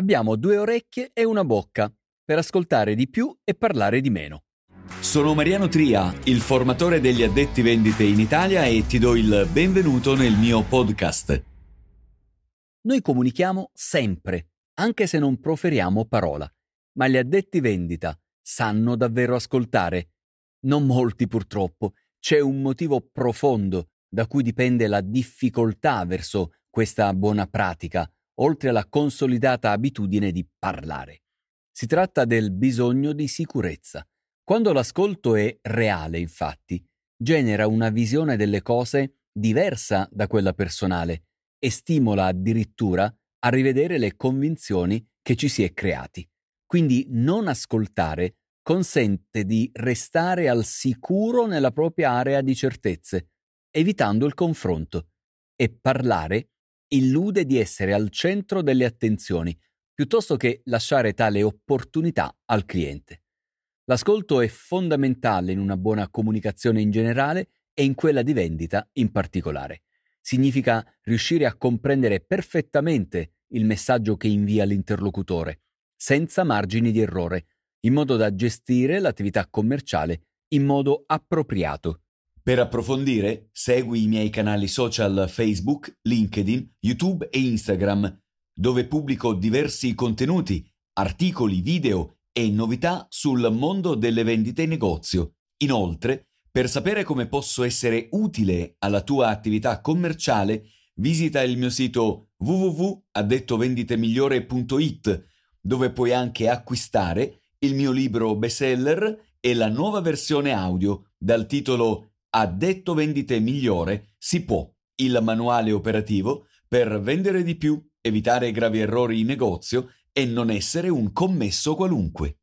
Abbiamo due orecchie e una bocca per ascoltare di più e parlare di meno. Sono Mariano Tria, il formatore degli addetti vendite in Italia e ti do il benvenuto nel mio podcast. Noi comunichiamo sempre, anche se non proferiamo parola, ma gli addetti vendita sanno davvero ascoltare? Non molti purtroppo. C'è un motivo profondo da cui dipende la difficoltà verso questa buona pratica, oltre alla consolidata abitudine di parlare. Si tratta del bisogno di sicurezza. Quando l'ascolto è reale, infatti, genera una visione delle cose diversa da quella personale e stimola addirittura a rivedere le convinzioni che ci si è creati. Quindi non ascoltare consente di restare al sicuro nella propria area di certezze, evitando il confronto, e parlare illude di essere al centro delle attenzioni, piuttosto che lasciare tale opportunità al cliente. L'ascolto è fondamentale in una buona comunicazione in generale e in quella di vendita in particolare. Significa riuscire a comprendere perfettamente il messaggio che invia l'interlocutore, senza margini di errore, in modo da gestire l'attività commerciale in modo appropriato. Per approfondire, segui i miei canali social Facebook, LinkedIn, YouTube e Instagram, dove pubblico diversi contenuti, articoli, video e novità sul mondo delle vendite in negozio. Inoltre, per sapere come posso essere utile alla tua attività commerciale, visita il mio sito www.addettovenditemigliore.it, dove puoi anche acquistare il mio libro bestseller e la nuova versione audio dal titolo Addetto vendite migliore si può, il manuale operativo per vendere di più, evitare gravi errori in negozio e non essere un commesso qualunque.